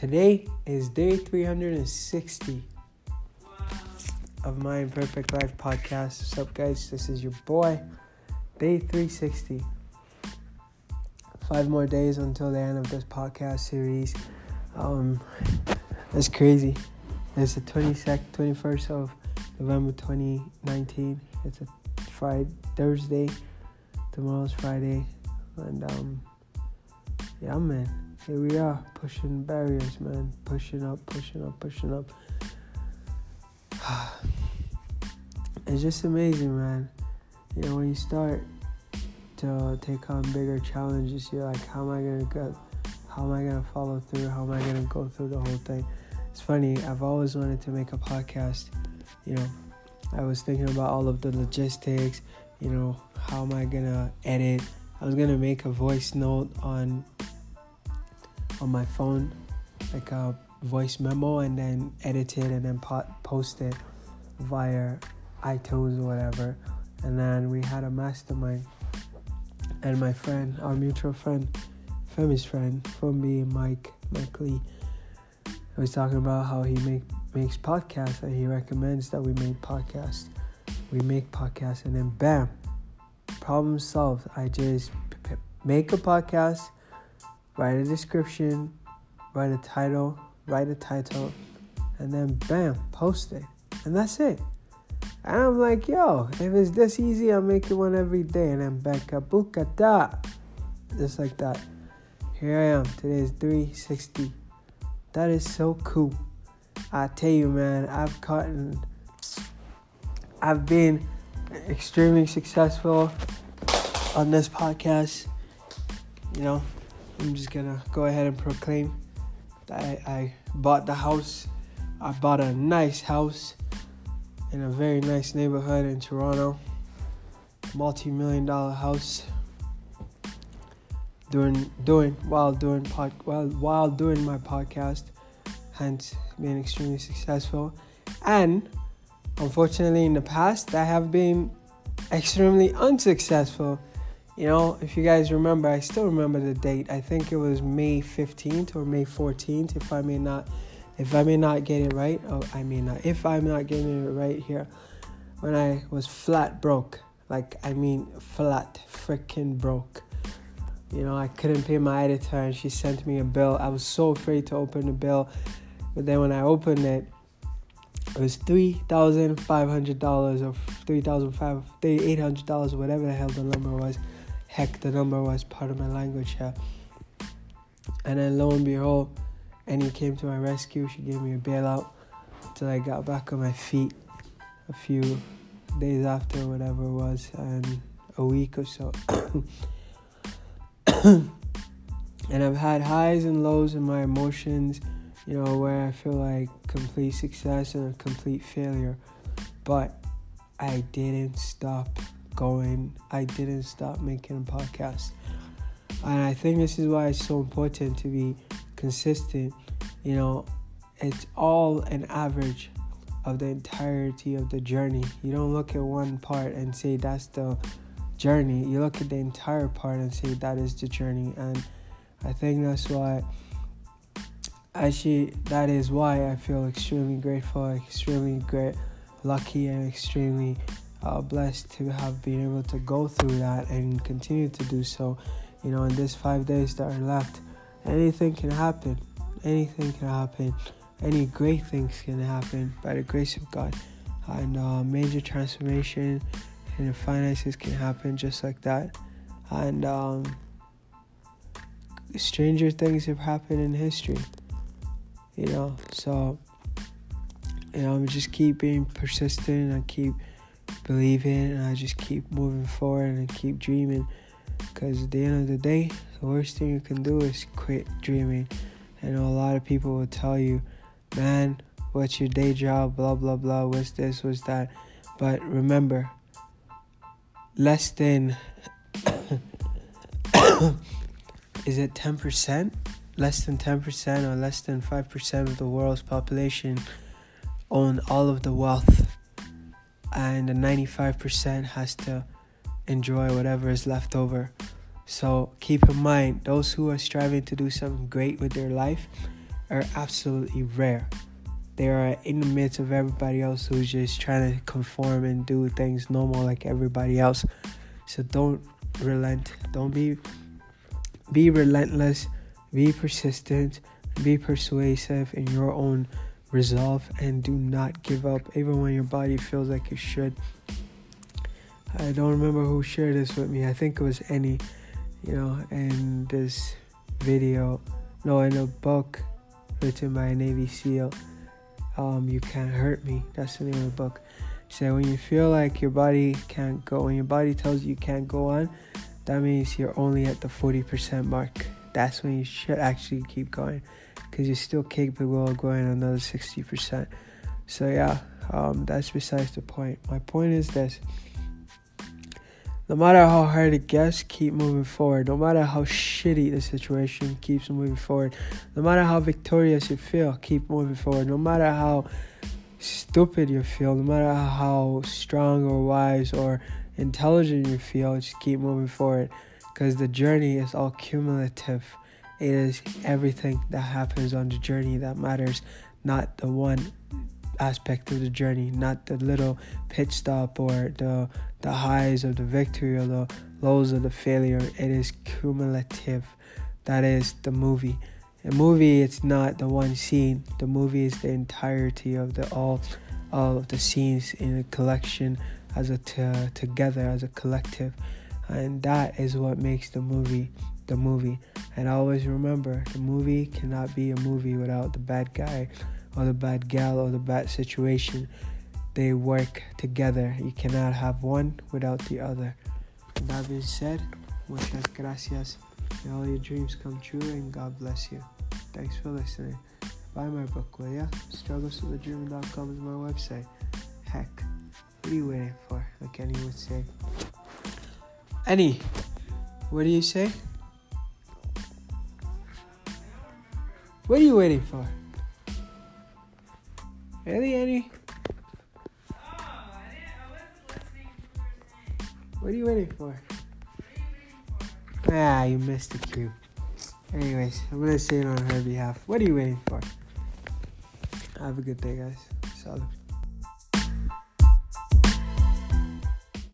Today is day 360 of my Imperfect Life podcast. What's up, guys? This is your boy, day 360. Five more days until the end of this podcast series. Um, that's crazy. It's the 22nd, 21st of November 2019. It's a Friday, Thursday. Tomorrow's Friday. And, um, yeah, man here we are pushing barriers, man. Pushing up, pushing up, pushing up. it's just amazing, man. You know, when you start to take on bigger challenges, you're like, how am I gonna go? How am I gonna follow through? How am I gonna go through the whole thing? It's funny. I've always wanted to make a podcast. You know, I was thinking about all of the logistics. You know, how am I gonna edit? I was gonna make a voice note on on my phone, like a voice memo, and then edit it and then post it via iTunes or whatever. And then we had a mastermind, and my friend, our mutual friend, famous friend, from me, Mike, Mike Lee, was talking about how he make makes podcasts and he recommends that we make podcasts. We make podcasts, and then bam, problem solved. I just make a podcast write a description, write a title, write a title, and then bam, post it. And that's it. And I'm like, yo, if it's this easy, I'm making one every day. And I'm back up, bukata. Just like that. Here I am. Today is 360. That is so cool. I tell you, man, I've gotten, I've been extremely successful on this podcast. You know, I'm just gonna go ahead and proclaim that I, I bought the house. I bought a nice house in a very nice neighborhood in Toronto. Multi-million dollar house. Doing doing while doing pod while while doing my podcast, hence being extremely successful. And unfortunately in the past I have been extremely unsuccessful you know, if you guys remember, I still remember the date. I think it was May 15th or May 14th, if I may not, if I may not get it right. Oh, I mean, not. If I'm not getting it right here, when I was flat broke, like I mean, flat freaking broke. You know, I couldn't pay my editor, and she sent me a bill. I was so afraid to open the bill, but then when I opened it, it was three thousand five hundred dollars or three thousand five, eight hundred dollars, whatever the hell the number was heck the number was part of my language here. And then lo and behold, Annie came to my rescue. She gave me a bailout until I got back on my feet a few days after, whatever it was, and a week or so. and I've had highs and lows in my emotions, you know, where I feel like complete success and a complete failure. But I didn't stop going. I didn't stop making a podcast. And I think this is why it's so important to be consistent. You know, it's all an average of the entirety of the journey. You don't look at one part and say that's the journey. You look at the entire part and say that is the journey. And I think that's why actually that is why I feel extremely grateful, extremely great lucky and extremely uh, blessed to have been able to go through that and continue to do so. You know, in these five days that are left, anything can happen. Anything can happen. Any great things can happen by the grace of God. And uh, major transformation in the finances can happen just like that. And um, stranger things have happened in history. You know, so you know, I'm just keep being persistent and keep believe in and I just keep moving forward and keep dreaming. Because at the end of the day, the worst thing you can do is quit dreaming. I know a lot of people will tell you, man, what's your day job? Blah, blah, blah. What's this? What's that? But remember, less than, is it 10%? Less than 10% or less than 5% of the world's population own all of the wealth and the 95% has to enjoy whatever is left over. So keep in mind, those who are striving to do something great with their life, are absolutely rare. They are in the midst of everybody else who's just trying to conform and do things normal like everybody else. So don't relent. Don't be be relentless. Be persistent. Be persuasive in your own resolve and do not give up even when your body feels like it should. I don't remember who shared this with me. I think it was Annie, you know, in this video, no, in a book written by a Navy SEAL. Um, you can't hurt me. That's the name of the book. So when you feel like your body can't go, when your body tells you you can't go on, that means you're only at the 40% mark. That's when you should actually keep going because you're still capable of going another 60%. So, yeah, um, that's besides the point. My point is this no matter how hard it gets, keep moving forward. No matter how shitty the situation, keeps moving forward. No matter how victorious you feel, keep moving forward. No matter how stupid you feel, no matter how strong or wise or intelligent you feel, just keep moving forward. Because the journey is all cumulative. It is everything that happens on the journey that matters, not the one aspect of the journey, not the little pit stop or the the highs of the victory or the lows of the failure. It is cumulative. That is the movie. A movie it's not the one scene. The movie is the entirety of the all all of the scenes in a collection as a t- together as a collective. And that is what makes the movie the movie. And always remember, the movie cannot be a movie without the bad guy or the bad gal or the bad situation. They work together. You cannot have one without the other. And that being said, muchas gracias. May all your dreams come true and God bless you. Thanks for listening. Buy my book, will ya? Struggleswithadream.com is my website. Heck, what are you waiting for? Like Annie would say. Annie, what do you say? What are you waiting for? Really, Annie? What are you waiting for? Ah, you missed the cue. Anyways, I'm gonna say it on her behalf. What are you waiting for? Have a good day, guys. Solid.